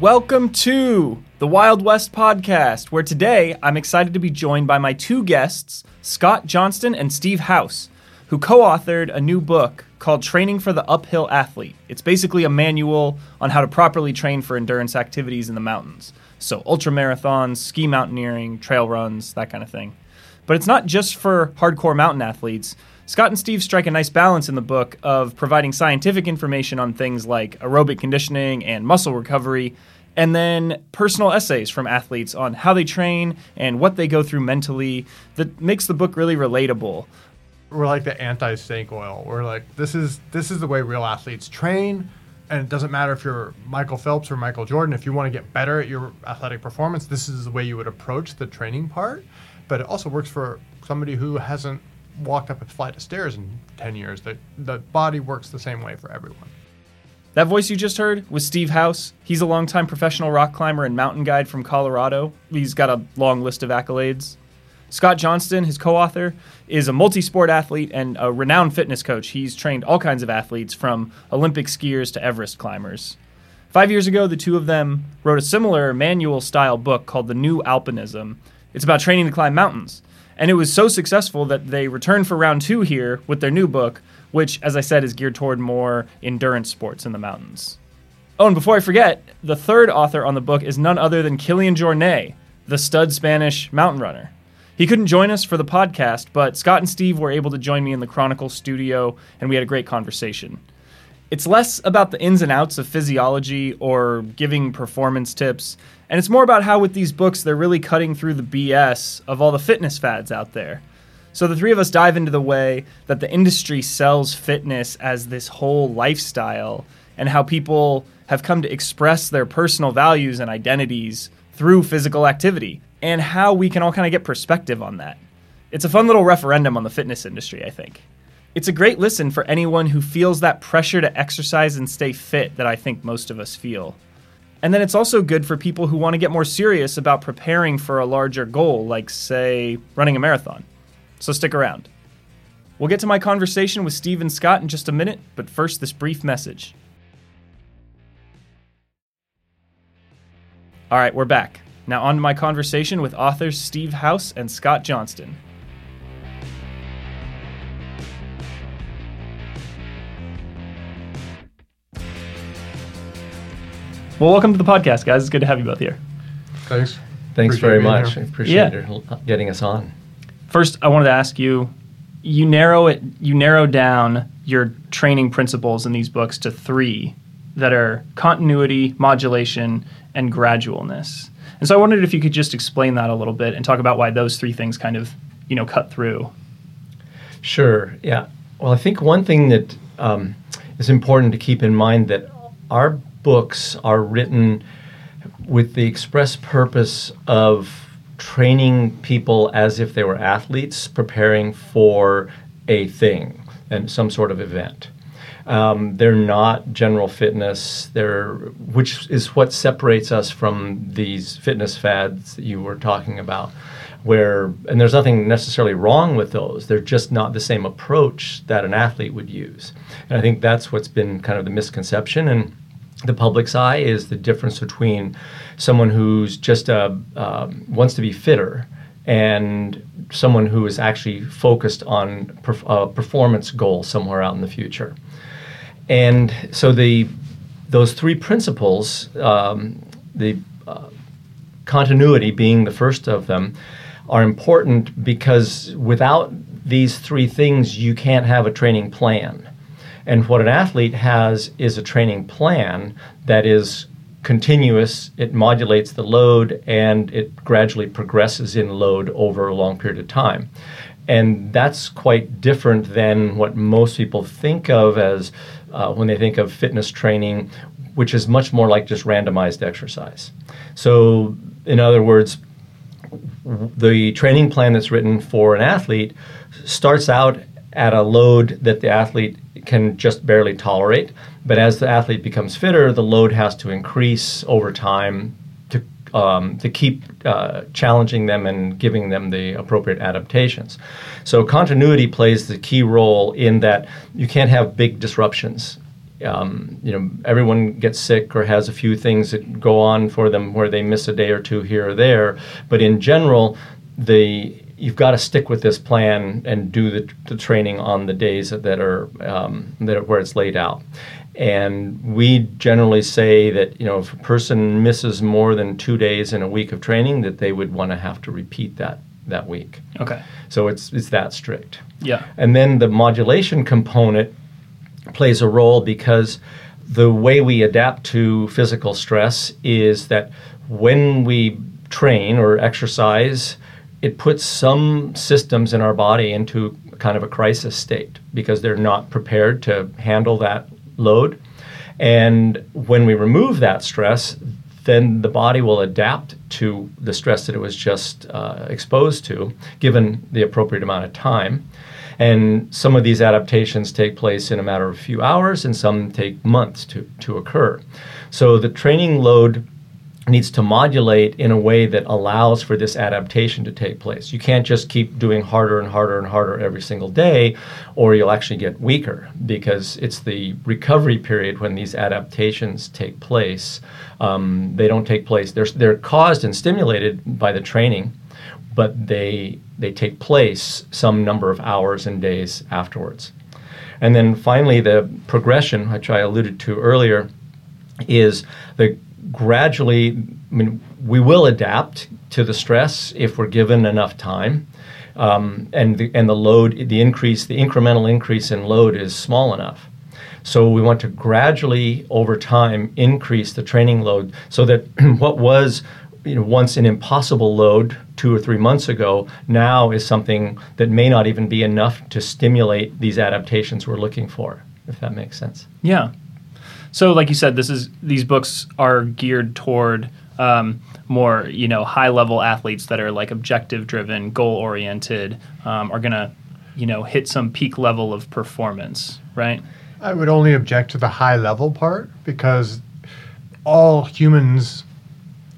Welcome to the Wild West podcast, where today I'm excited to be joined by my two guests, Scott Johnston and Steve House, who co authored a new book called Training for the Uphill Athlete. It's basically a manual on how to properly train for endurance activities in the mountains. So, ultra marathons, ski mountaineering, trail runs, that kind of thing. But it's not just for hardcore mountain athletes. Scott and Steve strike a nice balance in the book of providing scientific information on things like aerobic conditioning and muscle recovery, and then personal essays from athletes on how they train and what they go through mentally that makes the book really relatable. We're like the anti-snake oil. We're like this is this is the way real athletes train and it doesn't matter if you're Michael Phelps or Michael Jordan if you want to get better at your athletic performance, this is the way you would approach the training part. But it also works for somebody who hasn't walked up a flight of stairs in 10 years. The, the body works the same way for everyone. That voice you just heard was Steve House. He's a longtime professional rock climber and mountain guide from Colorado. He's got a long list of accolades. Scott Johnston, his co author, is a multi sport athlete and a renowned fitness coach. He's trained all kinds of athletes, from Olympic skiers to Everest climbers. Five years ago, the two of them wrote a similar manual style book called The New Alpinism. It's about training to climb mountains. And it was so successful that they returned for round two here with their new book, which, as I said, is geared toward more endurance sports in the mountains. Oh, and before I forget, the third author on the book is none other than Kilian Jornet, the stud Spanish mountain runner. He couldn't join us for the podcast, but Scott and Steve were able to join me in the Chronicle studio, and we had a great conversation. It's less about the ins and outs of physiology or giving performance tips, and it's more about how, with these books, they're really cutting through the BS of all the fitness fads out there. So, the three of us dive into the way that the industry sells fitness as this whole lifestyle and how people have come to express their personal values and identities through physical activity, and how we can all kind of get perspective on that. It's a fun little referendum on the fitness industry, I think. It's a great listen for anyone who feels that pressure to exercise and stay fit that I think most of us feel. And then it's also good for people who want to get more serious about preparing for a larger goal, like, say, running a marathon. So stick around. We'll get to my conversation with Steve and Scott in just a minute, but first, this brief message. All right, we're back. Now, on to my conversation with authors Steve House and Scott Johnston. Well, welcome to the podcast, guys. It's good to have you both here. Thanks. Thanks Appreciate very much. here. I appreciate Yeah. your getting us on. First, I wanted to ask you you narrow it you narrow down your training principles in these books to 3 that are continuity, modulation, and gradualness. And so I wondered if you could just explain that a little bit and talk about why those three things kind of, you know, cut through. Sure. Yeah. Well, I think one thing that um, is important to keep in mind that our books are written with the express purpose of training people as if they were athletes preparing for a thing and some sort of event. Um, they're not general fitness. They're which is what separates us from these fitness fads that you were talking about. Where and there's nothing necessarily wrong with those. They're just not the same approach that an athlete would use. And I think that's what's been kind of the misconception and the public's eye is the difference between someone who's just a, um, wants to be fitter and someone who is actually focused on perf- a performance goal somewhere out in the future. And so the those three principles, um, the uh, continuity being the first of them, are important because without these three things, you can't have a training plan. And what an athlete has is a training plan that is continuous, it modulates the load, and it gradually progresses in load over a long period of time. And that's quite different than what most people think of as uh, when they think of fitness training, which is much more like just randomized exercise. So, in other words, the training plan that's written for an athlete starts out at a load that the athlete can just barely tolerate. But as the athlete becomes fitter, the load has to increase over time to, um, to keep uh, challenging them and giving them the appropriate adaptations. So continuity plays the key role in that you can't have big disruptions Um, you know, everyone gets sick or has a few things that go on for them where they miss a day or two here or there. But in general, the you've got to stick with this plan and do the, the training on the days that, are um, that are where it's laid out. And we generally say that you know if a person misses more than two days in a week of training, that they would want to have to repeat that that week. Okay. So it's it's that strict. Yeah. And then the modulation component plays a role because the way we adapt to physical stress is that when we train or exercise, it puts some systems in our body into kind of a crisis state because they're not prepared to handle that load. And when we remove that stress, then the body will adapt to the stress that it was just uh, exposed to, given the appropriate amount of time. And some of these adaptations take place in a matter of a few hours, and some take months to, to occur. So the training load needs to modulate in a way that allows for this adaptation to take place. You can't just keep doing harder and harder and harder every single day, or you'll actually get weaker because it's the recovery period when these adaptations take place. Um, they don't take place, they're, they're caused and stimulated by the training, but they, they take place some number of hours and days afterwards. And then finally, the progression, which I alluded to earlier, is the gradually, I mean, we will adapt to the stress if we're given enough time. Um, and the, and the load, the increase, the incremental increase in load is small enough. So we want to gradually, over time, increase the training load so that what was you know, once an impossible load two or three months ago now is something that may not even be enough to stimulate these adaptations we're looking for, if that makes sense. Yeah. So, like you said, this is these books are geared toward um, more, you know, high level athletes that are like objective driven, goal oriented, um, are gonna, you know, hit some peak level of performance, right? I would only object to the high level part because all humans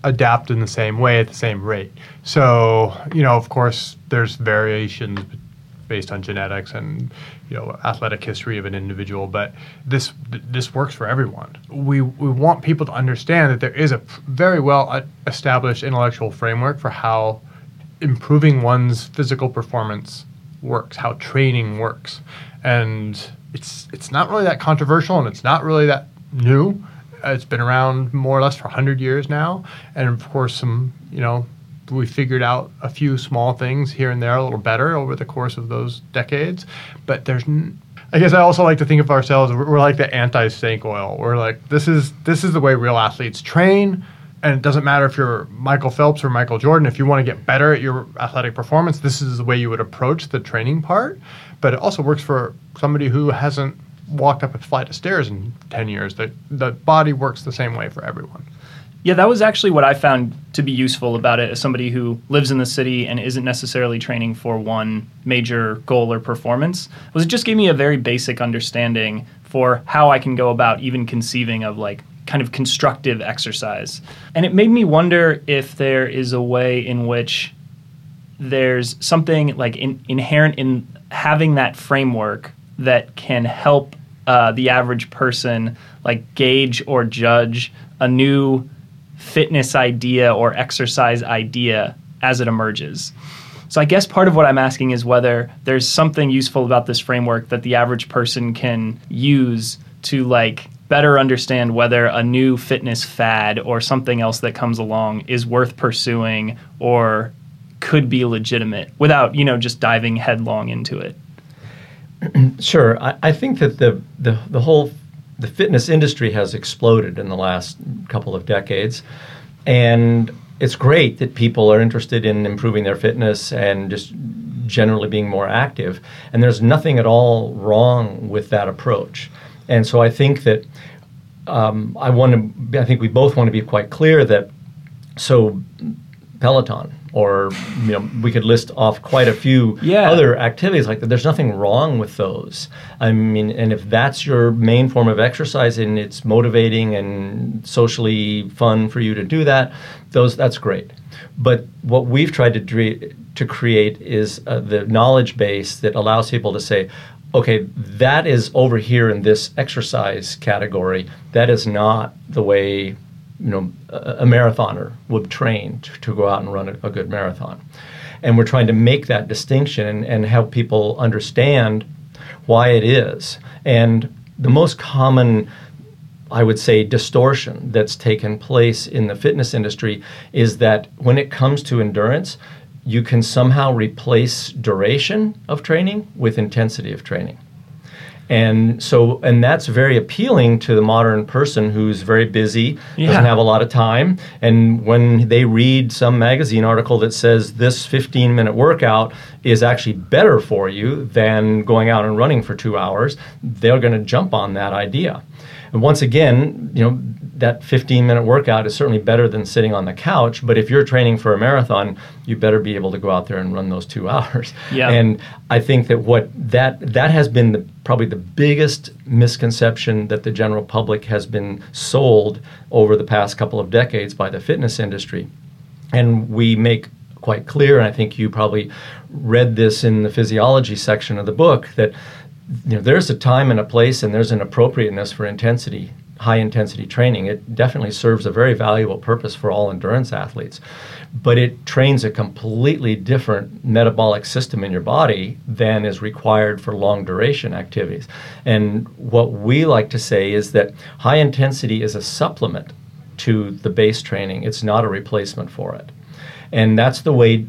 adapt in the same way at the same rate. So, you know, of course, there's variations based on genetics and you know athletic history of an individual but this this works for everyone. We we want people to understand that there is a very well uh, established intellectual framework for how improving one's physical performance works how training works. And it's it's not really that controversial and it's not really that new. Uh, it's been around more or less for 100 years now. And of course some you know we figured out a few small things here and there a little better over the course of those decades. But there's, n- I guess I also like to think of ourselves. We're, we're like the anti-snake oil. We're like this is this is the way real athletes train. And it doesn't matter if you're Michael Phelps or Michael Jordan. If you want to get better at your athletic performance, this is the way you would approach the training part. But it also works for somebody who hasn't walked up a flight of stairs in 10 years. The, the body works the same way for everyone. Yeah, that was actually what I found to be useful about it as somebody who lives in the city and isn't necessarily training for one major goal or performance. Was it just gave me a very basic understanding for how I can go about even conceiving of like kind of constructive exercise. And it made me wonder if there is a way in which there's something like in, inherent in having that framework that can help uh, the average person like gauge or judge a new fitness idea or exercise idea as it emerges. So I guess part of what I'm asking is whether there's something useful about this framework that the average person can use to like better understand whether a new fitness fad or something else that comes along is worth pursuing or could be legitimate without, you know, just diving headlong into it. Sure. I, I think that the, the, the whole the fitness industry has exploded in the last couple of decades. And it's great that people are interested in improving their fitness and just generally being more active. And there's nothing at all wrong with that approach. And so I think that um, I want to, I think we both want to be quite clear that so Peloton, or you know, we could list off quite a few yeah. other activities like that. There's nothing wrong with those. I mean, and if that's your main form of exercise and it's motivating and socially fun for you to do that, those that's great. But what we've tried to to create is uh, the knowledge base that allows people to say, okay, that is over here in this exercise category. That is not the way you know a, a marathoner would train to, to, go out and run a, a, good marathon. And we're trying to make that distinction and, and help people understand why it is. And the most common I would say, distortion that's taken place in the fitness industry is that when it comes to endurance, you can somehow replace duration of training with intensity of training. And so, and that's very appealing to the modern person who's very busy, yeah. doesn't have a lot of time. And when they read some magazine article that says this 15 minute workout is actually better for you than going out and running for two hours, they're going to jump on that idea. And once again, you know, that 15 minute workout is certainly better than sitting on the couch. But if you're training for a marathon, you better be able to go out there and run those two hours. Yeah. And I think that what that that has been the, probably the biggest misconception that the general public has been sold over the past couple of decades by the fitness industry. And we make quite clear, and I think you probably read this in the physiology section of the book, that you know, there's a time and a place and there's an appropriateness for intensity high intensity training. It definitely serves a very valuable purpose for all endurance athletes, but it trains a completely different metabolic system in your body than is required for long duration activities. And what we like to say is that high intensity is a supplement to the base training, it's not a replacement for it. And that's the way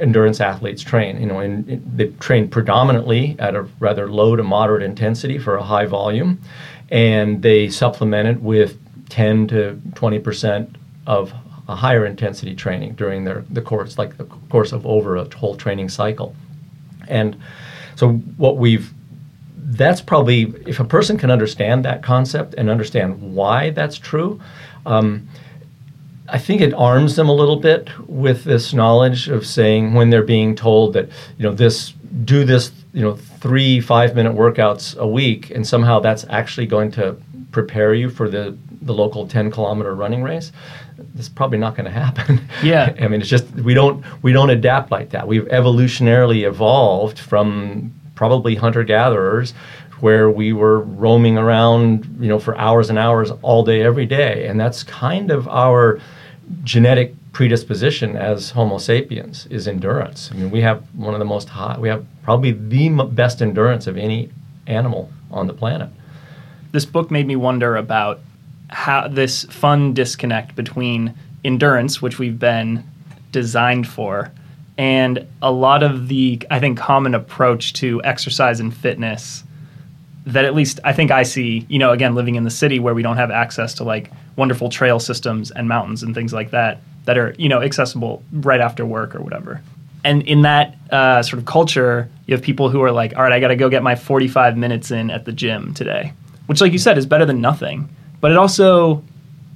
endurance athletes train. You know, they train predominantly at a rather low to moderate intensity for a high volume, and they supplement it with 10 to 20 percent of a higher intensity training during their the course, like the course of over a whole training cycle. And so what we've that's probably if a person can understand that concept and understand why that's true. Um, I think it arms them a little bit with this knowledge of saying when they're being told that you know this do this you know three five minute workouts a week and somehow that's actually going to prepare you for the the local 10 kilometer running race it's probably not going to happen. Yeah. I mean it's just we don't we don't adapt like that. We've evolutionarily evolved from probably hunter gatherers where we were roaming around you know for hours and hours all day every day and that's kind of our genetic predisposition as Homo sapiens is endurance. I mean, we have one of the most high, we have probably the best endurance of any animal on the planet. This book made me wonder about how this fun disconnect between endurance, which we've been designed for, and a lot of the, I think, common approach to exercise and fitness that at least I think I see, you know, again, living in the city where we don't have access to like wonderful trail systems and mountains and things like that that are, you know, accessible right after work or whatever. And in that uh, sort of culture, you have people who are like, all right, I got to go get my 45 minutes in at the gym today, which, like you said, is better than nothing. But it also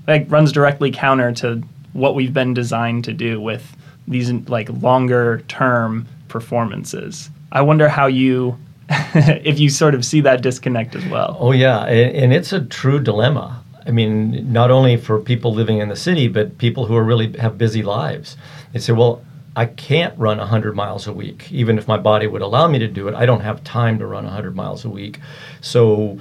like runs directly counter to what we've been designed to do with these like longer term performances. I wonder how you if you sort of see that disconnect as well. Oh yeah, and, and, it's a true dilemma. I mean, not only for people living in the city, but people who are really have busy lives. They say, well. I can't run 100 miles a week. Even if my body would allow me to do it, I don't have time to run 100 miles a week. So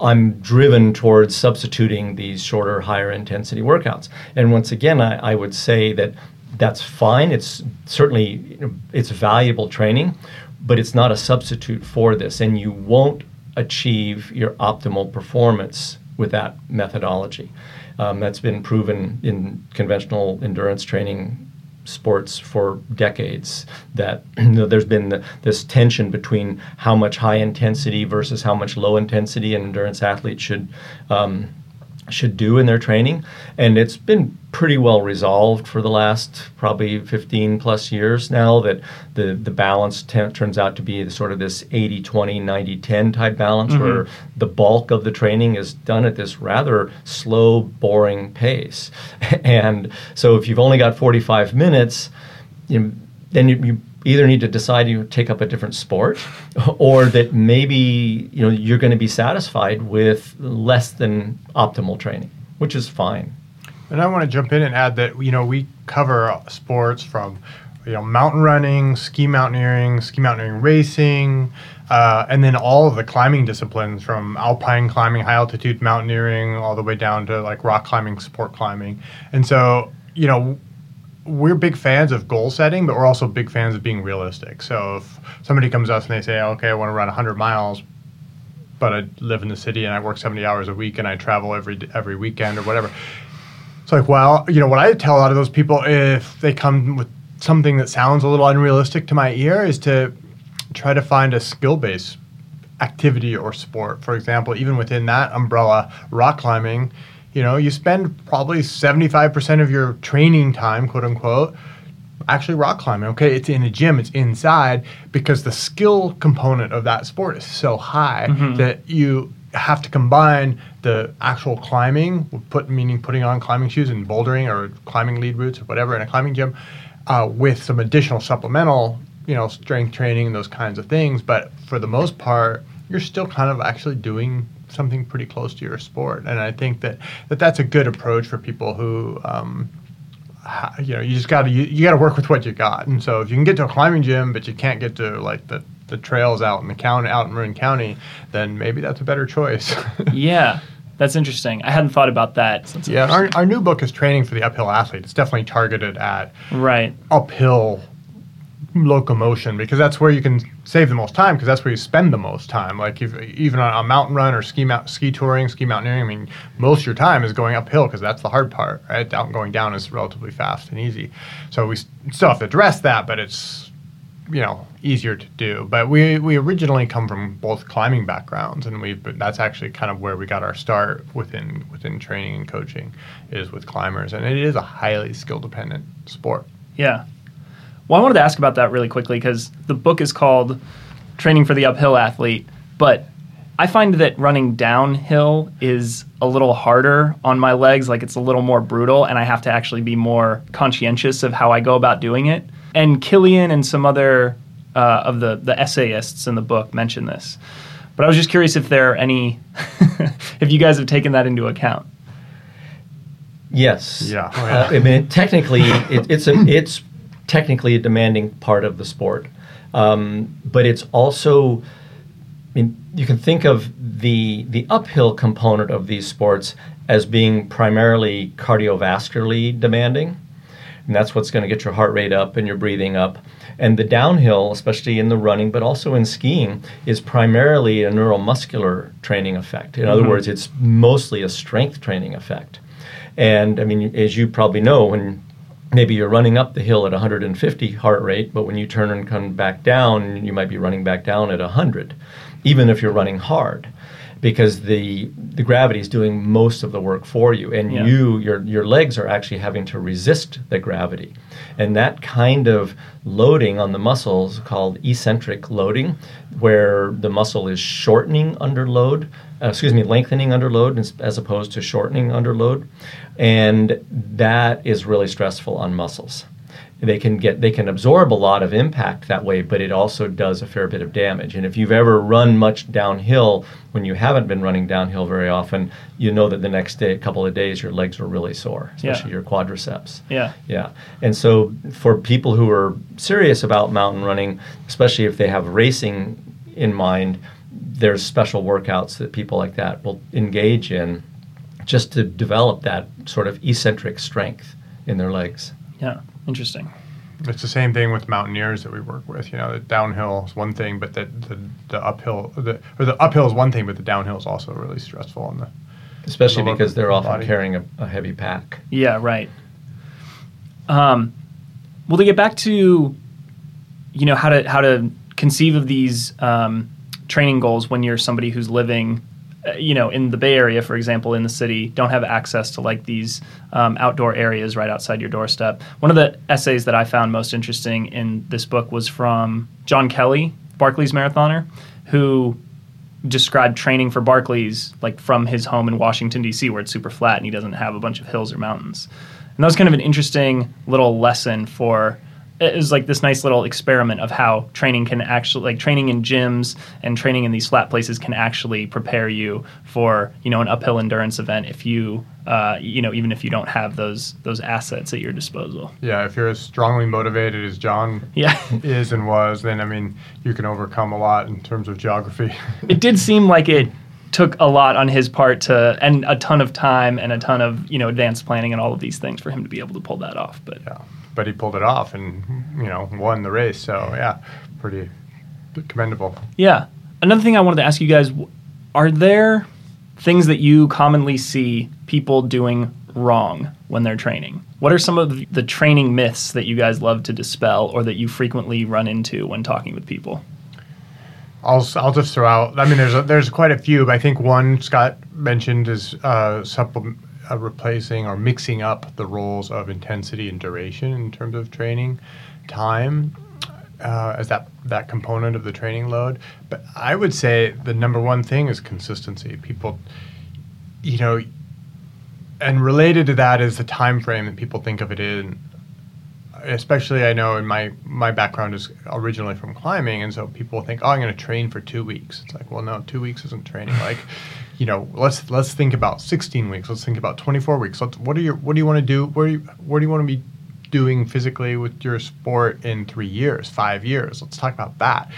I'm driven towards substituting these shorter, higher intensity workouts. And once again, I, I would say that that's fine. It's certainly it's valuable training but it's not a substitute for this, and you won't achieve your optimal performance with that methodology. Um, that's been proven in conventional endurance training sports for decades that you know, there's been the, this tension between how much high intensity versus how much low intensity an endurance athlete should um, should do in their training. And it's been pretty well resolved for the last probably 15 plus years now that the, the balance t- turns out to be sort of this 80 20, 90 10 type balance mm-hmm. where the bulk of the training is done at this rather slow, boring pace. and so if you've only got 45 minutes, you know, then you, you either need to decide you take up a different sport or that maybe you know you're going to be satisfied with less than optimal training which is fine and i want to jump in and add that you know we cover sports from you know mountain running ski mountaineering ski mountaineering racing Uh, and then all of the climbing disciplines from alpine climbing, high altitude mountaineering, all the way down to like rock climbing, sport climbing. And so, you know, we're big fans of goal setting, but we're also big fans of being realistic. So if somebody comes to us and they say, okay, I want to run 100 miles, but I live in the city and I work 70 hours a week and I travel every every weekend or whatever. It's like, well, you know, what I tell a lot of those people if they come with something that sounds a little unrealistic to my ear is to try to find a skill based activity or sport. For example, even within that umbrella, rock climbing, you know, you spend probably 75% of your training time, quote unquote, actually rock climbing. Okay, it's in a gym, it's inside because the skill component of that sport is so high mm-hmm. that you have to combine the actual climbing, put meaning putting on climbing shoes and bouldering or climbing lead routes or whatever in a climbing gym, uh, with some additional supplemental, you know, strength training and those kinds of things. But for the most part, you're still kind of actually doing something pretty close to your sport. And I think that, that that's a good approach for people who, um, you know, you just got to you, you got to work with what you got. And so if you can get to a climbing gym, but you can't get to like the the trails out in the county, out in Marin County, then maybe that's a better choice. yeah. That's interesting. I hadn't thought about that. yeah, our, our new book is training for the uphill athlete. It's definitely targeted at right uphill locomotion because that's where you can save the most time because that's where you spend the most time. Like if, even on a mountain run or ski mount, ski touring, ski mountaineering, I mean, most of your time is going uphill because that's the hard part, right? Down going down is relatively fast and easy. So we still have to address that, but it's you know easier to do. But we we originally come from both climbing backgrounds, and we've been, that's actually kind of where we got our start within within training and coaching is with climbers, and it is a highly skill dependent sport. Yeah, well, I wanted to ask about that really quickly because the book is called Training for the Uphill Athlete, but I find that running downhill is a little harder on my legs. Like it's a little more brutal, and I have to actually be more conscientious of how I go about doing it. And Kilian and some other uh, of the, the essayists in the book mention this. But I was just curious if there are any, if you guys have taken that into account. Yes. Yeah. Oh, yeah. Uh, I mean, technically, it, it's a, it's technically a demanding part of the sport. Um, but it's also, I mean, you can think of the the uphill component of these sports as being primarily cardiovascularly demanding, and that's what's going to get your heart rate up and your breathing up. And the downhill, especially in the running, but also in skiing, is primarily a neuromuscular training effect. In mm-hmm. other words, it's mostly a strength training effect. And I mean, as you probably know, when maybe you're running up the hill at 150 heart rate, but when you turn and come back down, you might be running back down at 100, even if you're running hard, because the the gravity is doing most of the work for you, and yeah. you your your legs are actually having to resist the gravity, and that kind of loading on the muscles called eccentric loading, where the muscle is shortening under load, uh, excuse me, lengthening under load as, as opposed to shortening under load. And that is really stressful on muscles they can get they can absorb a lot of impact that way but it also does a fair bit of damage. And if you've ever run much downhill when you haven't been running downhill very often you know that the next day a couple of days your legs are really sore especially yeah. your quadriceps. Yeah. Yeah. And so for people who are serious about mountain running especially if they have racing in mind there's special workouts that people like that will engage in just to develop that sort of eccentric strength in their legs. Yeah, interesting. It's the same thing with mountaineers that we work with. You know, the downhill is one thing, but the, the, the uphill, the, or the uphill is one thing, but the downhill is also really stressful on the. Especially the because they're often body. carrying a, a, heavy pack. Yeah, right. Um, well, to get back to, you know, how to how to conceive of these um, training goals when you're somebody who's living you know, in the Bay Area, for example, in the city, don't have access to like these um, outdoor areas right outside your doorstep. One of the essays that I found most interesting in this book was from John Kelly, Barkley's marathoner, who described training for Barkley's like from his home in Washington D.C., where it's super flat and he doesn't have a bunch of hills or mountains. And that was kind of an interesting little lesson for it was like this nice little experiment of how training can actually like training in gyms and training in these flat places can actually prepare you for you know an uphill endurance event if you uh, you know even if you don't have those those assets at your disposal. Yeah, if you're as strongly motivated as John yeah. is and was, then I mean, you can overcome a lot in terms of geography. it did seem like it took a lot on his part to and a ton of time and a ton of you know advanced planning and all of these things for him to be able to pull that off but yeah, but he pulled it off and you know won the race. So yeah, pretty commendable. Yeah. Another thing I wanted to ask you guys are there things that you commonly see people doing wrong when they're training? What are some of the- training myths that you guys love to dispel or that you frequently run into when talking with people? I'll I'll just throw out. I mean, there's a, there's quite a few, but I think one Scott mentioned is uh, supplement, uh, replacing or mixing up the roles of intensity and duration in terms of training time uh, as that that component of the training load. But I would say the number one thing is consistency. People, you know, and related to that is the time frame that people think of it in especially I know in my my background is originally from climbing, and so people think, oh, I'm going to train for two weeks. It's like, well, no, two weeks isn't training. Like, you know, let's let's think about 16 weeks. Let's think about 24 weeks. Let's, what are your what do you want to do? Where you, where do you want to be doing physically with your sport in three years, five years? Let's talk about that.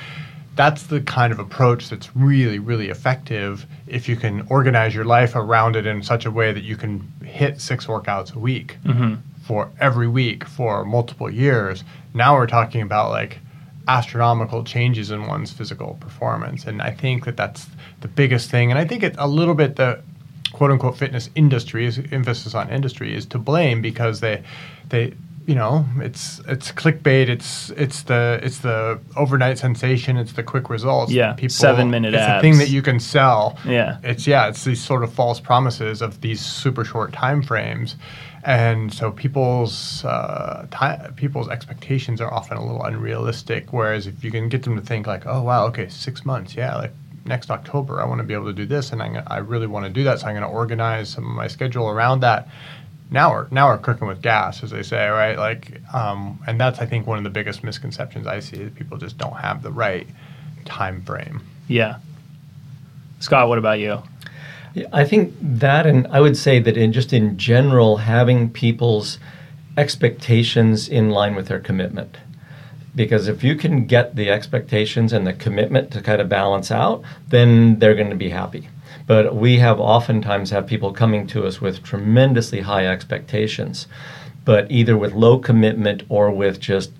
That's the kind of approach that's really, really effective if you can organize your life around it in such a way that you can hit six workouts a week mm-hmm. for every week for multiple years. Now we're talking about like astronomical changes in one's physical performance, and I think that that's the biggest thing. And I think it's a little bit the quote unquote fitness industry emphasis on industry is to blame because they they you know it's it's clickbait it's it's the it's the overnight sensation it's the quick results Yeah, seven-minute it's the thing that you can sell. Yeah. it's yeah it's these sort of false promises of these super short time frames. And so people's uh, ti people's expectations are often a little unrealistic whereas if you can get them to think like oh wow okay six months yeah like next october i want to be able to do this and I'm, i really want to do that so i'm going to organize some of my schedule around that now we're now we're cooking with gas as they say right like um, and that's i think one of the biggest misconceptions i see is people just don't have the right time frame Yeah. Scott, what about you? I think that, and I would say that in just in general, having people's expectations in line with their commitment. Because if you can get the expectations and the commitment to kind of balance out, then they're going to be happy. But we have oftentimes have people coming to us with tremendously high expectations, but either with low commitment or with just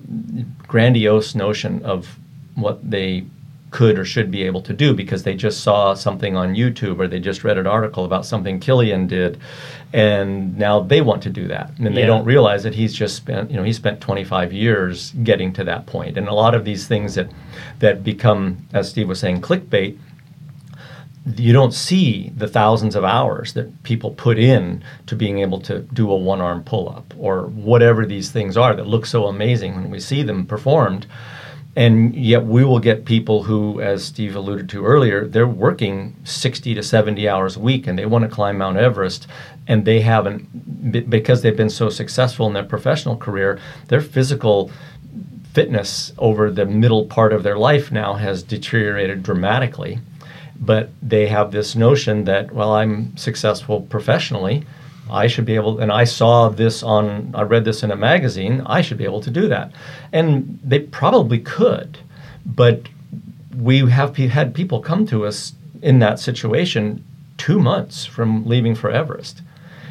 grandiose notion of what they could or should be able to do because they just saw something on YouTube or they just read an article about something Kilian did and now they want to do that and they Yeah. don't realize that he's just spent you know he spent 25 years getting to that point and a lot of these things that that become as Steve was saying clickbait you don't see the thousands of hours that people put in to being able to do a one arm pull up or whatever these things are that look so amazing when we see them performed. And yet we will get people who, as Steve alluded to earlier, they're working 60 to 70 hours a week and they want to climb Mount Everest and they haven't, because they've been so successful in their professional career, their physical fitness over the middle part of their life now has deteriorated dramatically but they have this notion that well i'm successful professionally. I should be able and i saw this on i read this in a magazine i should be able to do that. And they probably could but we have pe- had people come to us in that situation two months from leaving for everest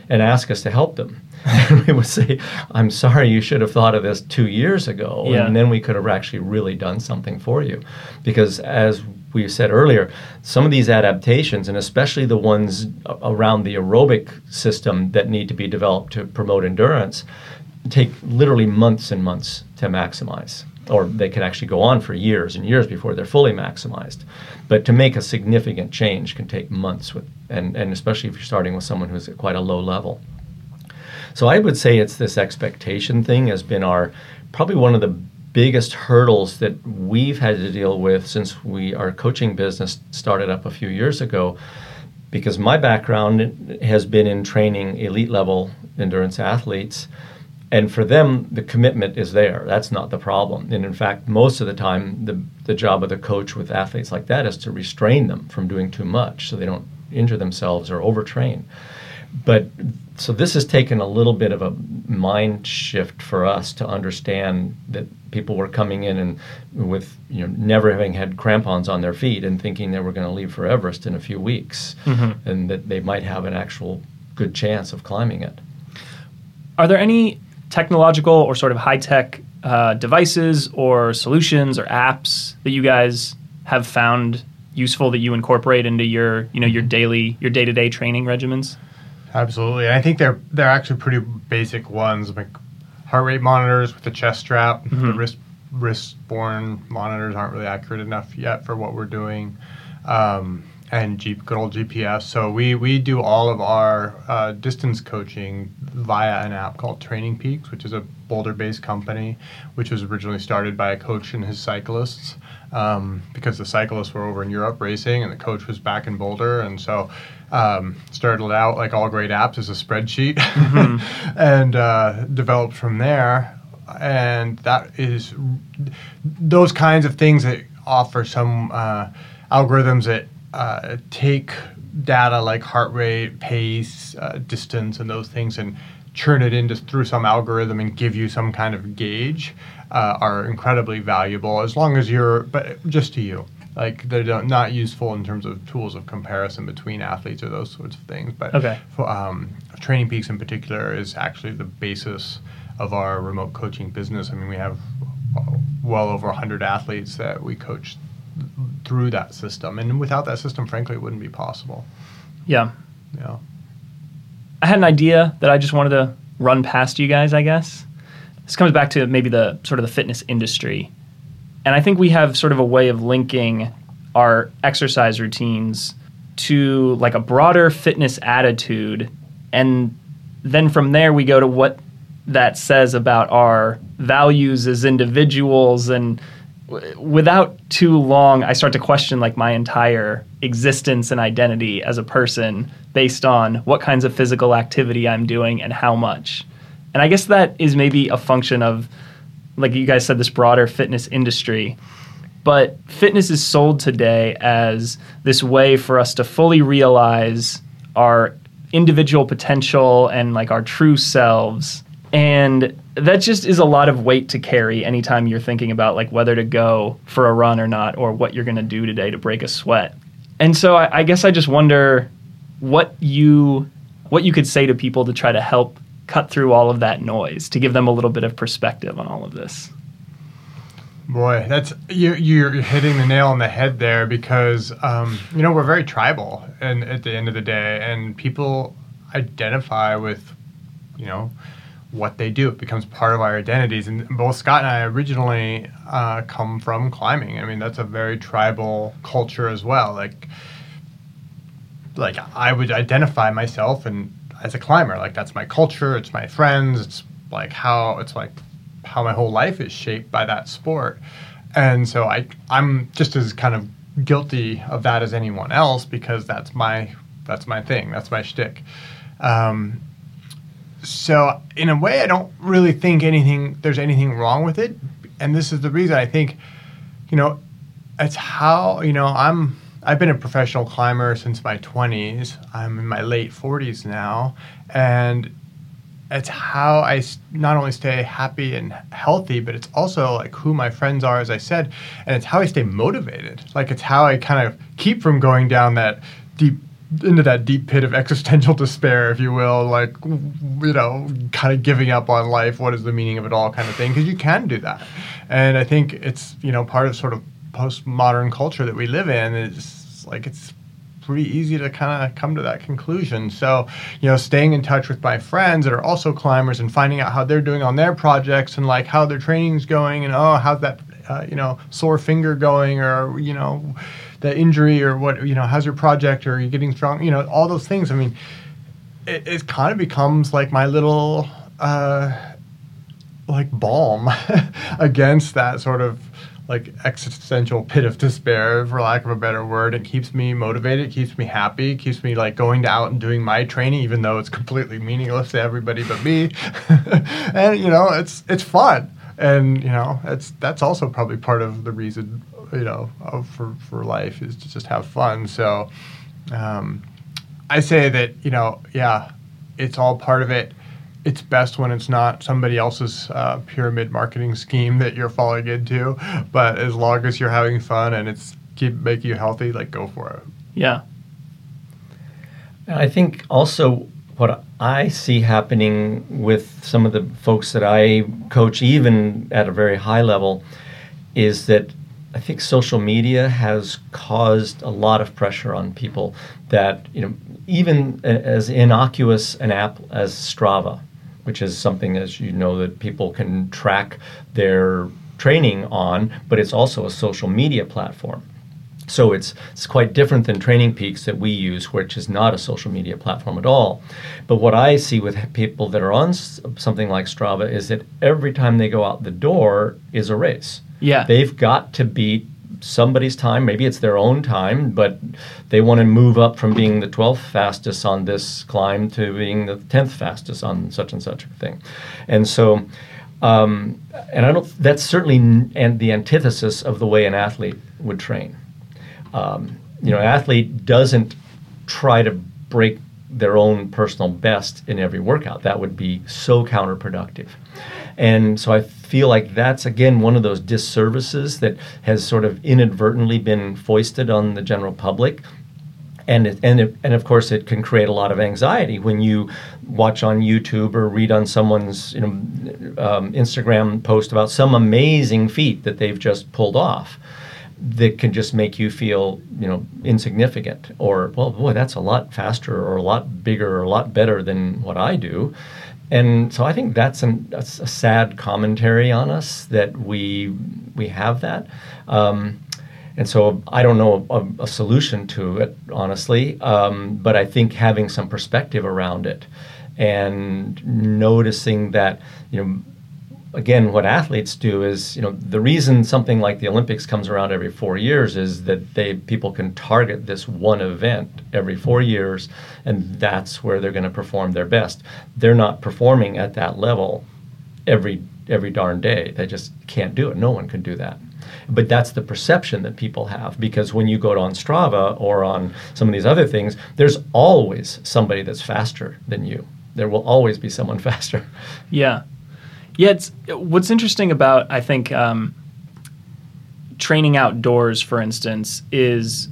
and ask us to help them. And we would say i'm sorry you should have thought of this two years ago. Yeah. and then we could have actually really done something for you. Because as we said earlier some of these adaptations and especially the ones around the aerobic system that need to be developed to promote endurance take literally months and months to maximize or they can actually go on for years and years before they're fully maximized. But to make a significant change can take months with and, and especially if you're starting with someone who's at quite a low level. So I would say it's this expectation thing has been our probably one of the biggest hurdles that we've had to deal with since we our coaching business started up a few years ago because my background has been in training elite level endurance athletes and for them the commitment is there. That's not the problem. And in fact most of the time the, the job of the coach with athletes like that is to restrain them from doing too much so they don't injure themselves or overtrain. But so this has taken a little bit of a mind shift for us to understand that people were coming in and with you know never having had crampons on their feet and thinking they were going to leave for Everest in a few weeks mm-hmm. and that they might have an actual good chance of climbing it. Are there any technological or sort of high tech uh, devices or solutions or apps that you guys have found useful that you incorporate into your you know your daily your day to day training regimens? Absolutely, I think they're they're actually pretty basic ones like heart rate monitors with the chest strap. Mm-hmm. The wrist wrist borne monitors aren't really accurate enough yet for what we're doing. Um, and G- good old GPS. So we, we do all of our uh, distance coaching via an app called Training Peaks, which is a Boulder-based company, which was originally started by a coach and his cyclists. Um, because the cyclists were over in Europe racing and the coach was back in Boulder, and so um, started out like all great apps as a spreadsheet, mm-hmm. and uh, developed from there. And that is those kinds of things that offer some uh, algorithms that uh, take data like heart rate, pace, uh, distance, and those things, and churn it into through some algorithm and give you some kind of gauge uh, are incredibly valuable as long as you're, but just to you. Like they're not useful in terms of tools of comparison between athletes or those sorts of things. But okay. for, um, Training Peaks in particular is actually the basis of our remote coaching business. I mean, we have well over 100 athletes that we coach through that system. And without that system, frankly, it wouldn't be possible. Yeah. Yeah. I had an idea that I just wanted to run past you guys, I guess. This comes back to maybe the sort of the fitness industry. And I think we have sort of a way of linking our exercise routines to like a broader fitness attitude. And then from there, we go to what that says about our values as individuals and without too long i start to question like my entire existence and identity as a person based on what kinds of physical activity i'm doing and how much and i guess that is maybe a function of like you guys said this broader fitness industry. But fitness is sold today as this way for us to fully realize our individual potential and like our true selves. And that just is a lot of weight to carry anytime you're thinking about like whether to go for a run or not or what you're going to do today to break a sweat. And so I, I, guess i just wonder what you what you could say to people to try to help cut through all of that noise to give them a little bit of perspective on all of this boy that's you're, you're hitting the nail on the head there because um, you know we're very tribal and at the end of the day and people identify with you know what they do. It becomes part of our identities. And both Scott and I originally uh, come from climbing. I mean, that's a very tribal culture as well. Like, like I would identify myself and as a climber. Like that's my culture. It's my friends. It's like how it's like how my whole life is shaped by that sport. And so I I'm just as kind of guilty of that as anyone else because that's my that's my thing. That's my shtick. Um, so in a way, I don't really think anything there's anything wrong with it, and this is the reason I think, you know, it's how you know I'm I've been a professional climber since my 20s. I'm in my late 40s now, and it's how I not only stay happy and healthy, but it's also like who my friends are, as I said, and it's how I stay motivated. Like it's how I kind of keep from going down that deep into that deep pit of existential despair, if you will, like you know, kind of giving up on life. What is the meaning of it all, kind of thing? Because you can do that, and I think it's you know part of sort of postmodern culture that we live in is like it's pretty easy to kind of come to that conclusion. So, you know, staying in touch with my friends that are also climbers and finding out how they're doing on their projects and like how their training's going and oh, how's that uh, you know sore finger going or you know the injury or what you know how's your project or are you getting strong you know all those things i mean it, it kind of becomes like my little uh, like balm against that sort of like existential pit of despair, for lack of a better word. It keeps me motivated, it keeps me happy, it keeps me like going out and doing my training, even though it's completely meaningless to everybody but me. and you know, it's it's fun, and you know, it's that's also probably part of the reason you know of, for for life is to just have fun. So. Um, I say that you know, yeah, it's all part of it. It's best when it's not somebody else's uh, pyramid marketing scheme that you're falling into. But as long as you're having fun and it's keep making you healthy, like go for it. Yeah. I think also what I see happening with some of the folks that I coach, even at a very high level, is that I think social media has caused a lot of pressure on people that, you know, even as innocuous an app as Strava, which is something, as you know, that people can track their training on, but it's also a social media platform. So it's, it's quite different than Training Peaks that we use, which is not a social media platform at all. But what I see with people that are on something like Strava is that every time they go out the door is a race. Yeah. They've got to beat somebody's time. Maybe it's their own time, but they want to move up from being the 12th fastest on this climb to being the 10th fastest on such and such a thing. And so, um, and I don't, that's certainly n- and the antithesis of the way an athlete would train. Um, you know, an athlete doesn't try to break their own personal best in every workout. That would be so counterproductive. And so I feel like that's again one of those disservices that has sort of inadvertently been foisted on the general public. And, it, and, it, and of course, it can create a lot of anxiety when you watch on YouTube or read on someone's you know, um, Instagram post about some amazing feat that they've just pulled off that can just make you feel you know insignificant or well boy that's a lot faster or a lot bigger or a lot better than what I do and so I think that's, an, that's a sad commentary on us that we we have that. Um, and so I don't know a, a solution to it, honestly, um, but I think having some perspective around it and noticing that you know again, what athletes do is, you know, the reason something like the Olympics comes around every four years is that they people can target this one event every four years, and that's where they're going to perform their best. They're not performing at that level every every darn day. They just can't do it. No one can do that. But that's the perception that people have because when you go on Strava or on some of these other things, there's always somebody that's faster than you. There will always be someone faster. Yeah. Yeah, it's what's interesting about I think um, training outdoors, for instance, is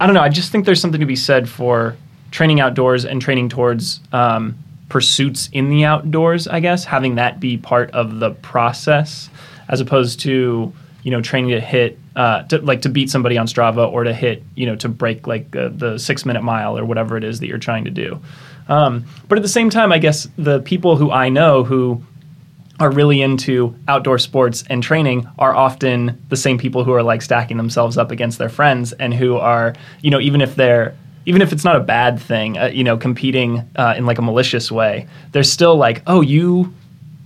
I don't know. I just think there's something to be said for training outdoors and training towards um, pursuits in the outdoors. I guess having that be part of the process, as opposed to you know training to hit uh, to like to beat somebody on Strava or to hit you know to break like uh, the six minute mile or whatever it is that you're trying to do. Um, but at the same time, I guess the people who I know who are really into outdoor sports and training are often the same people who are like stacking themselves up against their friends and who are you know even if they're even if it's not a bad thing uh, you know competing uh, in like a malicious way they're still like oh you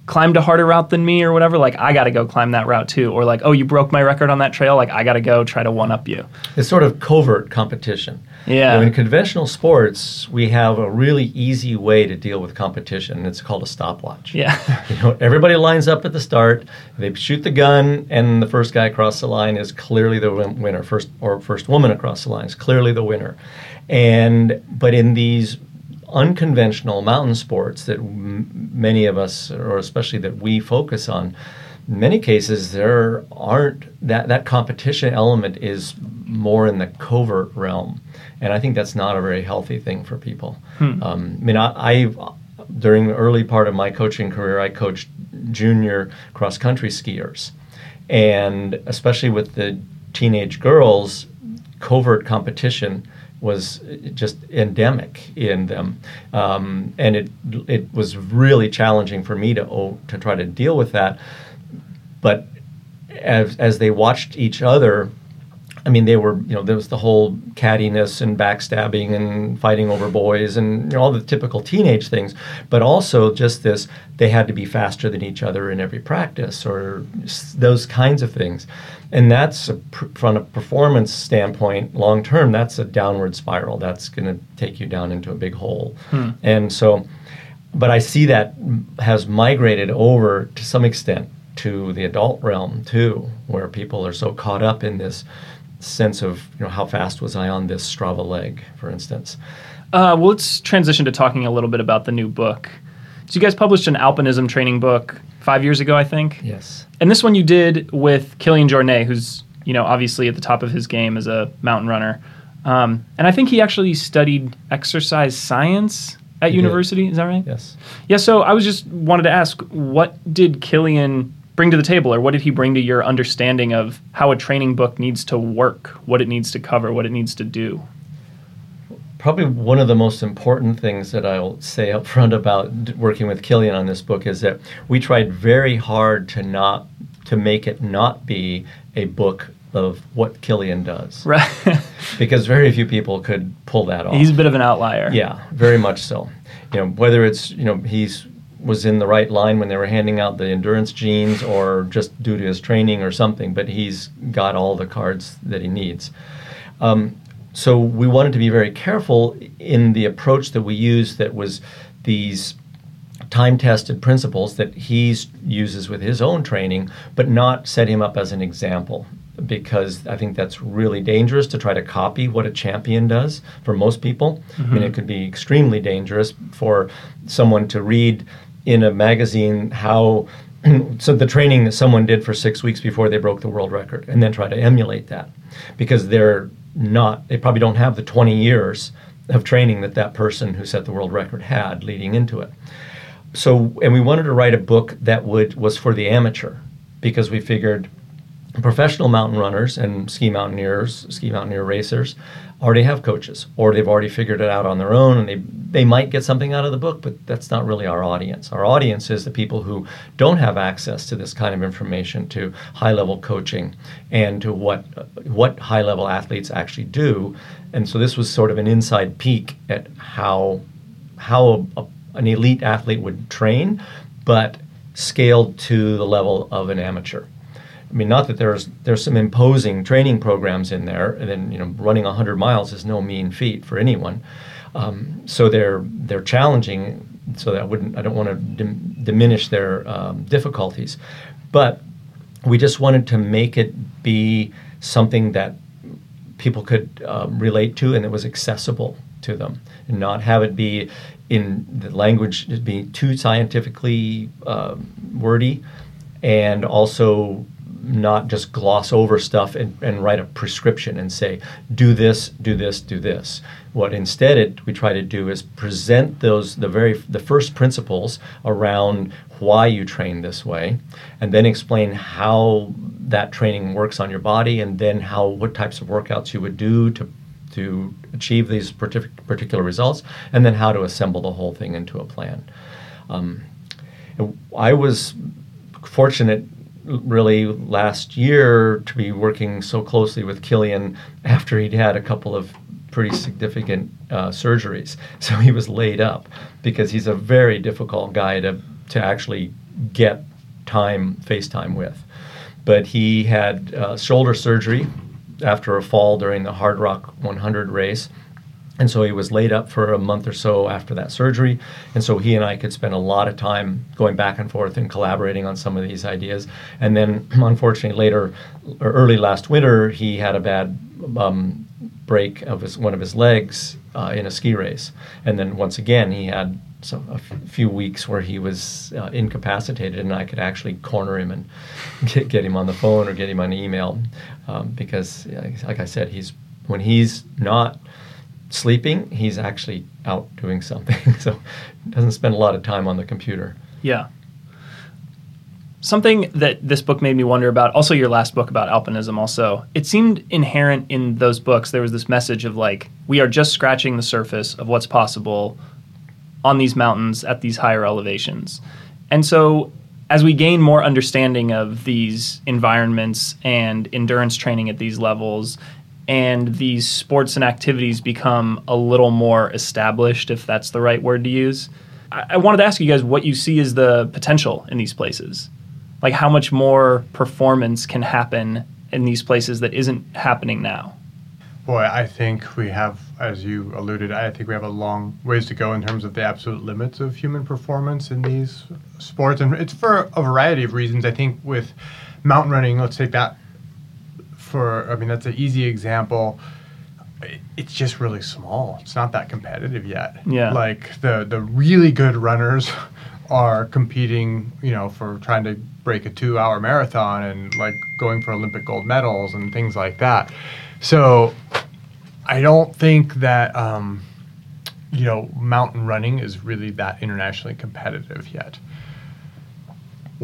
climbed a harder route than me or whatever like i got to go climb that route too or like oh you broke my record on that trail like i got to go try to one up you it's sort of covert competition yeah. You know, in conventional sports, we have a really easy way to deal with competition, and it's called a stopwatch. Yeah. You know, everybody lines up at the start. They shoot the gun, and the first guy across the line is clearly the winner. First or first woman across the line is clearly the winner. And but in these unconventional mountain sports that m- many of us, or especially that we focus on, in many cases there aren't that that competition element is more in the covert realm and I think that's not a very healthy thing for people. Hmm. Um, I mean, I, I during the early part of my coaching career, I coached junior cross country skiers, and especially with the teenage girls, covert competition was just endemic in them, um, and it it was really challenging for me to to try to deal with that. But as as they watched each other I mean, they were, you know, there was the whole cattiness and backstabbing and fighting over boys and you know, all the typical teenage things, but also just this they had to be faster than each other in every practice or those kinds of things. And that's, a, pr- from a performance standpoint, long term, that's a downward spiral. That's going to take you down into a big hole. Hmm. And so, but I see that has migrated over to some extent to the adult realm too, where people are so caught up in this sense of you know how fast was I on this Strava leg, for instance. Uh, well, let's transition to talking a little bit about the new book. So, you guys published an alpinism training book five years ago, I think. Yes. And this one you did with Kilian Jornet, who's you know obviously at the top of his game as a mountain runner. Um, and I think he actually studied exercise science at He did. university. Is that right? Yes. Yeah. So I was just wanted to ask, what did Killian bring to the table, or what did he bring to your understanding of how a training book needs to work, what it needs to cover, what it needs to do? Probably one of the most important things that I'll say up front about working with Kilian on this book is that we tried very hard to not to make it not be a book of what Kilian does, Right. because very few people could pull that off. He's a bit of an outlier. Yeah, very much so. You know, whether it's you know he's was in the right line when they were handing out the endurance genes, or just due to his training or something, but he's got all the cards that he needs. Um, so we wanted to be very careful in the approach that we used. That was these time-tested principles that he uses with his own training, but not set him up as an example because I think that's really dangerous to try to copy what a champion does for most people. I mean, it could be extremely dangerous for someone to read in a magazine how so the training that someone did for six weeks before they broke the world record and then try to emulate that. Because they're not they probably don't have the 20 years of training that that person who set the world record had leading into it. So and we wanted to write a book that would was for the amateur because we figured professional mountain runners and ski mountaineers ski mountaineer racers already have coaches or they've already figured it out on their own and they they might get something out of the book but that's not really our audience our audience is the people who don't have access to this kind of information to high level coaching and to what what high level athletes actually do and so this was sort of an inside peek at how how a, an elite athlete would train, but scaled to the level of an amateur. I mean, not that there's there's some imposing training programs in there, and then you know, running 100 miles is no mean feat for anyone. Um, so they're they're challenging. So that I wouldn't I don't want to dim- diminish their um, difficulties, but we just wanted to make it be something that people could um, relate to and it was accessible to them and not have it be in the language be too scientifically um wordy and also not just gloss over stuff and, and write a prescription and say do this do this do this. What instead it, we try to do is present those the very the first principles around why you train this way and then explain how that training works on your body and then how what types of workouts you would do to to achieve these partic- particular results and then how to assemble the whole thing into a plan. Um, i was fortunate really last year to be working so closely with kilian after he'd had a couple of pretty significant uh, surgeries so he was laid up because he's a very difficult guy to, to actually get time FaceTime with. But he had uh, shoulder surgery after a fall during the Hardrock 100 race. And so he was laid up for a month or so after that surgery. And so he and I could spend a lot of time going back and forth and collaborating on some of these ideas. And then, unfortunately, later, or early last winter, he had a bad um, break of his, one of his legs uh, in a ski race. And then, once again, he had so a f- few weeks where he was uh, incapacitated, and I could actually corner him and get, get him on the phone or get him on email, um, because, like I said, he's when he's not sleeping, he's actually out doing something. so doesn't spend a lot of time on the computer. Yeah. Something that this book made me wonder about, also your last book about alpinism, also, it seemed inherent in those books. There was this message of like, we are just scratching the surface of what's possible on these mountains at these higher elevations. And so as we gain more understanding of these environments and endurance training at these levels, and these sports and activities become a little more established, if that's the right word to use, I, I wanted to ask you guys what you see as the potential in these places. Like how much more performance can happen in these places that isn't happening now. Boy, I think we have, as you alluded, I think we have a long ways to go in terms of the absolute limits of human performance in these sports. And it's for a variety of reasons. I think with mountain running, let's take that for, I mean, that's an easy example. It's just really small. It's not that competitive yet. Yeah. Like the, the really good runners are competing, you know, for trying to break a two hour marathon and like going for Olympic gold medals and things like that. So I don't think that um, you know mountain running is really that internationally competitive yet.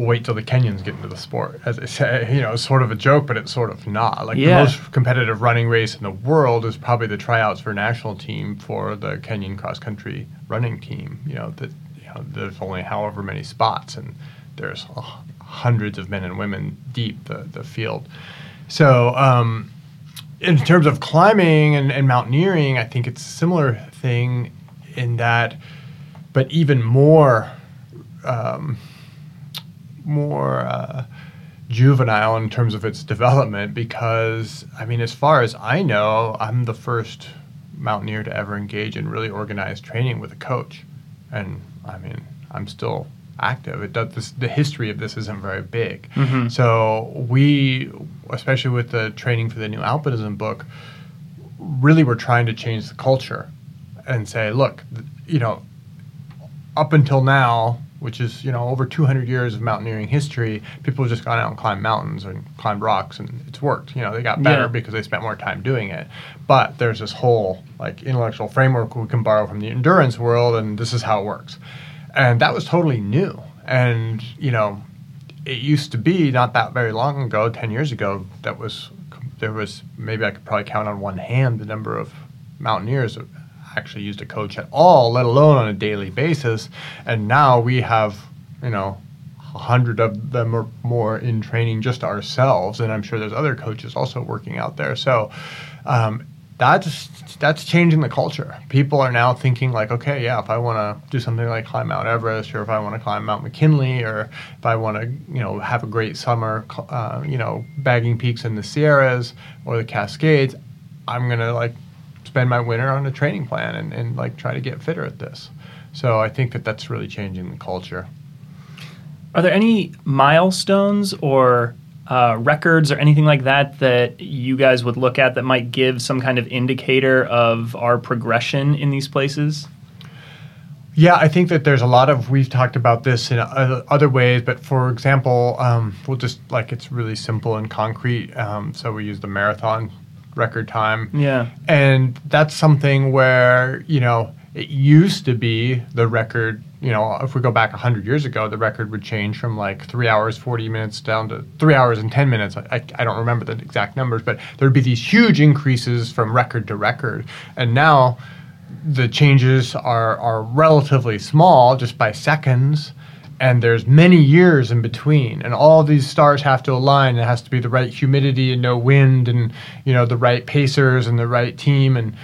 Wait till the Kenyans get into the sport, as I say. You know, it's sort of a joke, but it's sort of not. Like Yeah. the most competitive running race in the world is probably the tryouts for national team for the Kenyan cross country running team. You know that you know there's only however many spots, and there's uh, hundreds of men and women deep the the field. So. Um, in terms of climbing and, and mountaineering, I think it's a similar thing in that, but even more, um, more uh, juvenile in terms of its development. Because I mean, as far as I know, I'm the first mountaineer to ever engage in really organized training with a coach, and I mean, I'm still active. It does this, the history of this isn't very big. So we, especially with the training for the new alpinism book, really were trying to change the culture and say, look, you know, up until now, which is you know over 200 years of mountaineering history, people have just gone out and climbed mountains and climbed rocks, and it's worked. You know, they got better Yeah. because they spent more time doing it. But there's this whole like intellectual framework we can borrow from the endurance world, and this is how it works. And that was totally new. And you know, it used to be not that very long ago, 10 years ago, that was there was maybe I could probably count on one hand the number of mountaineers actually used a coach at all, let alone on a daily basis. And now we have, you know, a hundred of them or more in training just ourselves, and I'm sure there's other coaches also working out there. So um, that's that's changing the culture. People are now thinking like, okay, yeah, if I want to do something like climb Mount Everest, or if I want to climb Mount McKinley, or if I want to, you know, have a great summer, uh, you know, bagging peaks in the Sierras or the Cascades, I'm gonna like spend my winter on a training plan and, and like try to get fitter at this. So I think that that's really changing the culture. Are there any milestones or uh, records or anything like that that you guys would look at that might give some kind of indicator of our progression in these places? Yeah, I think that there's a lot of we've talked about this in other other ways, but for example, um, we'll just like it's really simple and concrete. Um, so we use the marathon record time. Yeah. And that's something where, you know, it used to be the record, you know, if we go back 100 years ago, the record would change from like three hours, 40 minutes down to three hours and 10 minutes. I, I, I don't remember the exact numbers, but there would be these huge increases from record to record. And now the changes are, are relatively small, just by seconds and there's many years in between and all these stars have to align. It has to be the right humidity and no wind and you know the right pacers and the right team and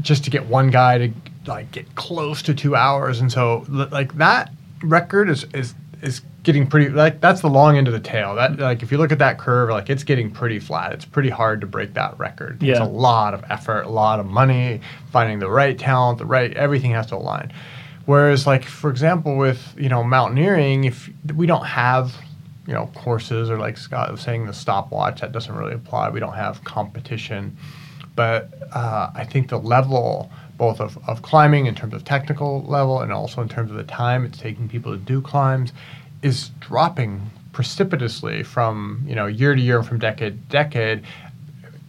just to get one guy to like get close to two hours and so like that record is is is getting pretty like that's the long end of the tail. That like if you look at that curve like it's getting pretty flat. It's pretty hard to break that record. It's a lot of effort a lot of money finding the right talent the right everything has to align Whereas, like for example, with you know mountaineering, if we don't have you know courses or like Scott was saying, the stopwatch that doesn't really apply. We don't have competition, but uh, I think the level both of, of climbing in terms of technical level and also in terms of the time it's taking people to do climbs is dropping precipitously from you know year to year from decade to decade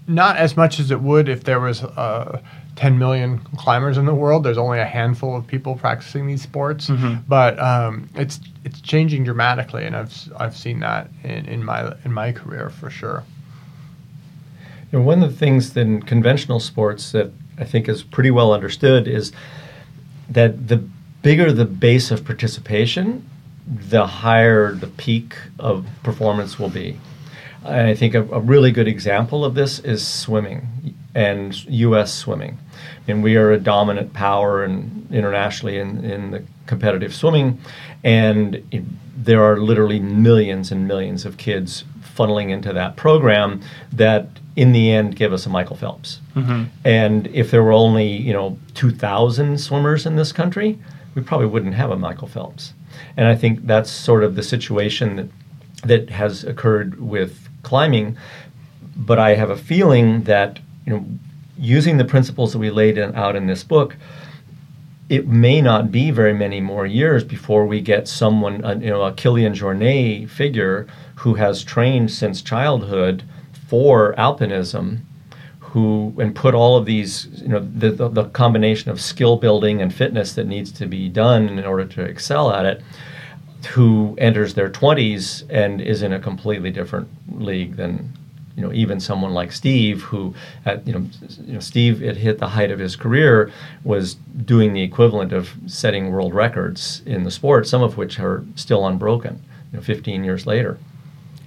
not as much as it would if there was uh, 10 million climbers in the world. There's only a handful of people practicing these sports, but um, it's it's changing dramatically, and I've s- I've seen that in, in my in my career for sure. You know, one of the things in conventional sports that I think is pretty well understood is that the bigger the base of participation, the higher the peak of performance will be. And I think a, a really good example of this is swimming and U.S. swimming. And we are a dominant power in, internationally in, in the competitive swimming, and it, there are literally millions and millions of kids funneling into that program that in the end give us a Michael Phelps. Mm-hmm. And if there were only, you know, 2,000 swimmers in this country, we probably wouldn't have a Michael Phelps. And I think that's sort of the situation that that has occurred with climbing. But I have a feeling that, you know, using the principles that we laid in, out in this book, it may not be very many more years before we get someone, you know, a Kilian Jornet figure who has trained since childhood for alpinism, who and put all of these, you know, the, the, the combination of skill building and fitness that needs to be done in order to excel at it, who enters their 20s and is in a completely different league than you know even someone like Steve, who at you know, you know Steve had hit the height of his career, was doing the equivalent of setting world records in the sport, some of which are still unbroken, you know, 15 years later.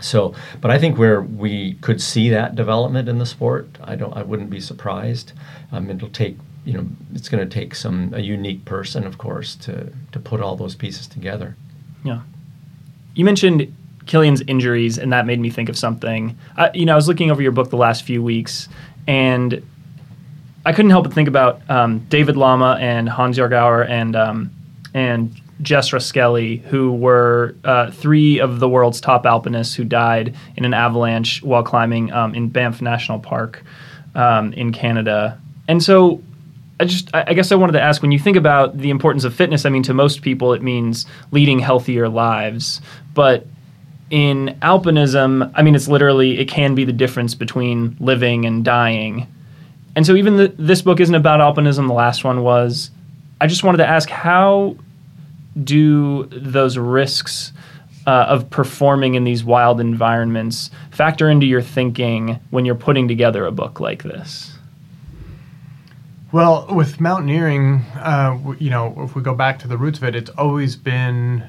So, but I think where we could see that development in the sport, I don't, I wouldn't be surprised. Um, it'll take, you know, it's going to take some a unique person, of course, to to put all those pieces together. Yeah. You mentioned Kilian's injuries, and that made me think of something. I, you know, I was looking over your book the last few weeks, and I couldn't help but think about um, David Lama and Hansjörg Auer and um, and Jess Roskelley, who were uh, three of the world's top alpinists who died in an avalanche while climbing um, in Banff National Park um, in Canada. And so I just, I guess I wanted to ask when you think about the importance of fitness, I mean, to most people, it means leading healthier lives. But in alpinism, I mean, it's literally, it can be the difference between living and dying. And so, even the, this book isn't about alpinism, the last one was. I just wanted to ask how do those risks uh, of performing in these wild environments factor into your thinking when you're putting together a book like this? Well, with mountaineering, uh, you know, if we go back to the roots of it, it's always been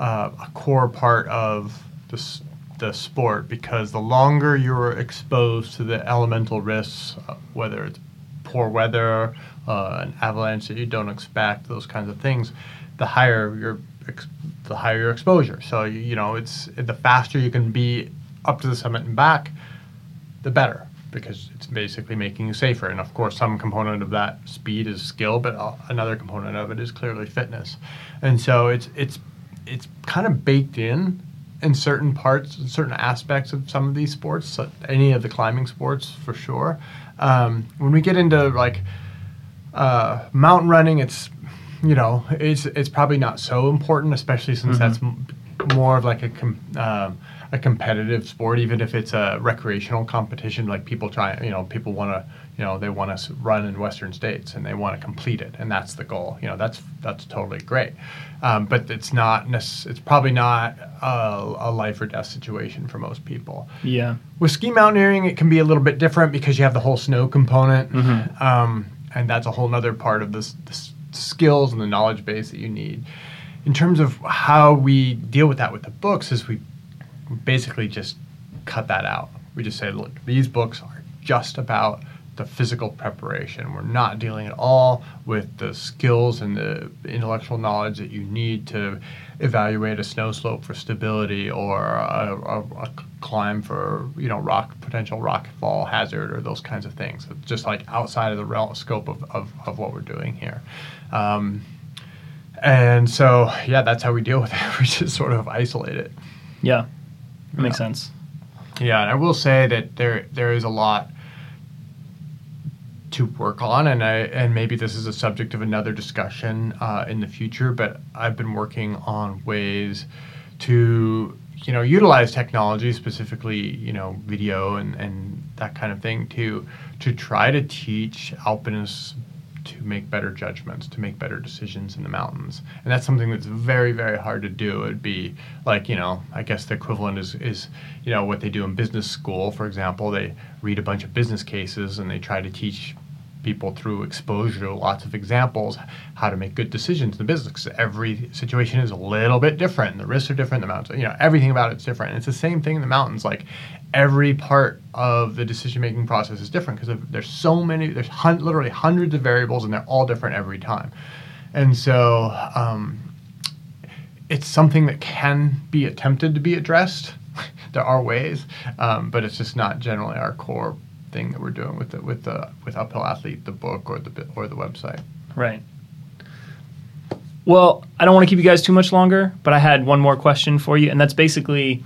uh, a core part of the, the sport because the longer you're exposed to the elemental risks, uh, whether it's poor weather, uh, an avalanche that you don't expect, those kinds of things, the higher your the higher your exposure. So you know, it's the faster you can be up to the summit and back, the better because it's basically making you safer. And of course, some component of that speed is skill, but another component of it is clearly fitness. And so it's it's it's kind of baked in in certain parts, certain aspects of some of these sports, so any of the climbing sports for sure. Um, when we get into like uh, mountain running, it's you know it's it's probably not so important, especially since mm-hmm. that's m- more of like a com- um, a competitive sport, even if it's a recreational competition. Like people try, you know, people want to, you know, they want to run in Western states and they want to complete it, and that's the goal. You know, that's that's totally great, um, but it's not. Necess- it's probably not a, a, life or death situation for most people. Yeah. With ski mountaineering, it can be a little bit different because you have the whole snow component, mm-hmm. um, and that's a whole other part of this, this skills and the knowledge base that you need. In terms of how we deal with that with the books, is we basically just cut that out. We just say, look, these books are just about the physical preparation. We're not dealing at all with the skills and the intellectual knowledge that you need to evaluate a snow slope for stability or a, a, a climb for you know rock potential rock fall hazard or those kinds of things. It's just like outside of the realm scope of, of, of what we're doing here. Um, and so yeah, that's how we deal with it. We just sort of isolate it. Yeah. That makes sense. Yeah, and I will say that there there is a lot to work on, and I and maybe this is a subject of another discussion uh, in the future. But I've been working on ways to you know utilize technology, specifically you know video and and that kind of thing, to to try to teach alpinists to make better judgments, to make better decisions in the mountains. And that's something that's very, very hard to do. It'd be like, you know, I guess the equivalent is, is, you know, what they do in business school, for example. They read a bunch of business cases and they try to teach people through exposure to lots of examples how to make good decisions in the business. Every situation is a little bit different. The risks are different. The mountains, you know, everything about it's different. And it's the same thing in the mountains. Like every part of the decision making process is different because there's so many. There's hun- literally hundreds of variables, and they're all different every time. And so. Um, it's something that can be attempted to be addressed. there are ways, um, but it's just not generally our core thing that we're doing with the with the with uphill athlete, the book or the or the website. Right. Well, I don't want to keep you guys too much longer, but I had one more question for you, and that's basically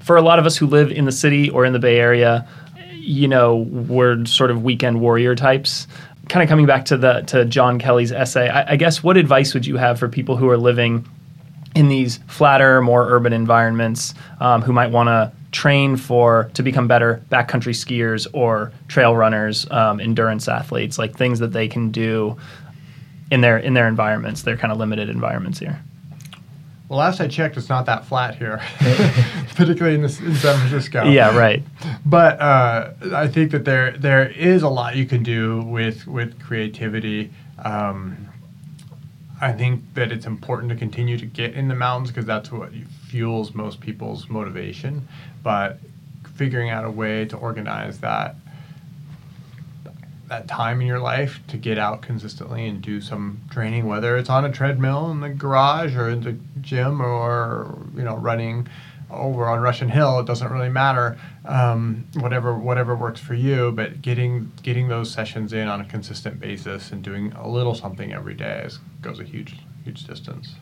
for a lot of us who live in the city or in the Bay Area, you know, we're sort of weekend warrior types. Kind of coming back to the to John Kelly's essay, I, I guess what advice would you have for people who are living in these flatter, more urban environments um, who might want to train for to become better backcountry skiers or trail runners, um, endurance athletes, like things that they can do in their in their environments, their kind of limited environments here. Well, last I checked, it's not that flat here, particularly in, this, in San Francisco. Yeah, right. but uh, I think that there there is a lot you can do with with creativity. Um, I think that it's important to continue to get in the mountains because that's what fuels most people's motivation. But figuring out a way to organize that that time in your life to get out consistently and do some training, whether it's on a treadmill in the garage or in the gym or you know running over on Russian Hill, it doesn't really matter. Um, whatever whatever works for you, but getting getting those sessions in on a consistent basis and doing a little something every day is, goes a huge huge distance.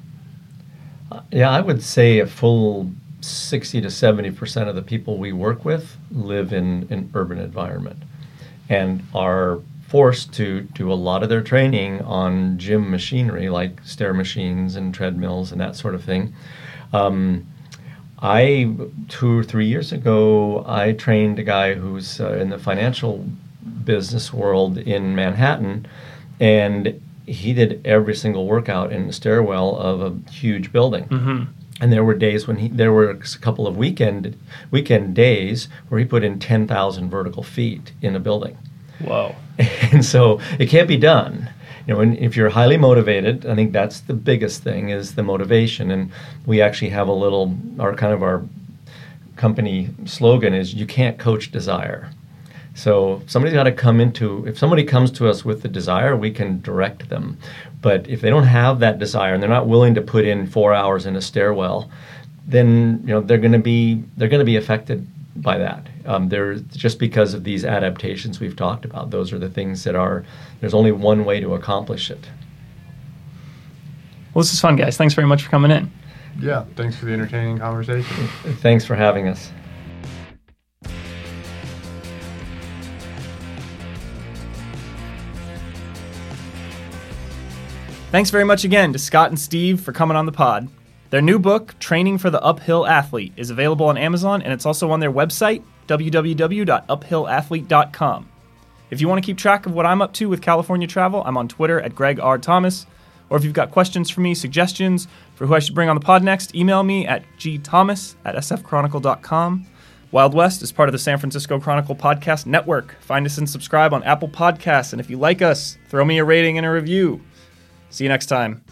Yeah, I would say a full 60 to 70 percent of the people we work with live in an urban environment and are forced to do a lot of their training on gym machinery like stair machines and treadmills and that sort of thing. Um, I two or three years ago, I trained a guy who's uh, in the financial business world in Manhattan, and he did every single workout in the stairwell of a huge building. Mm-hmm. And there were days when he there were a couple of weekend weekend days where he put in ten thousand vertical feet in a building, Whoa. and so it can't be done. You know, and if you're highly motivated, I think that's the biggest thing is the motivation. And we actually have a little our kind of our company slogan is you can't coach desire. So somebody's got to come into if somebody comes to us with the desire, we can direct them. But if they don't have that desire and they're not willing to put in 4 hours in a stairwell, then you know they're going to be they're going to be affected by that. Um, they're just because of these adaptations we've talked about. Those are the things that are. There's only one way to accomplish it. Well, this is fun, guys. Thanks very much for coming in. Yeah, thanks for the entertaining conversation. Thanks for having us. Thanks very much again to Scott and Steve for coming on the pod. Their new book, Training for the Uphill Athlete, is available on Amazon and it's also on their website, www.uphillathlete.com. If you want to keep track of what I'm up to with California travel, I'm on Twitter at Greg R. Thomas. Or if you've got questions for me, suggestions for who I should bring on the pod next, email me at gthomas at sfchronicle.com. Wild West is part of the San Francisco Chronicle Podcast Network. Find us and subscribe on Apple Podcasts. And if you like us, throw me a rating and a review. See you next time.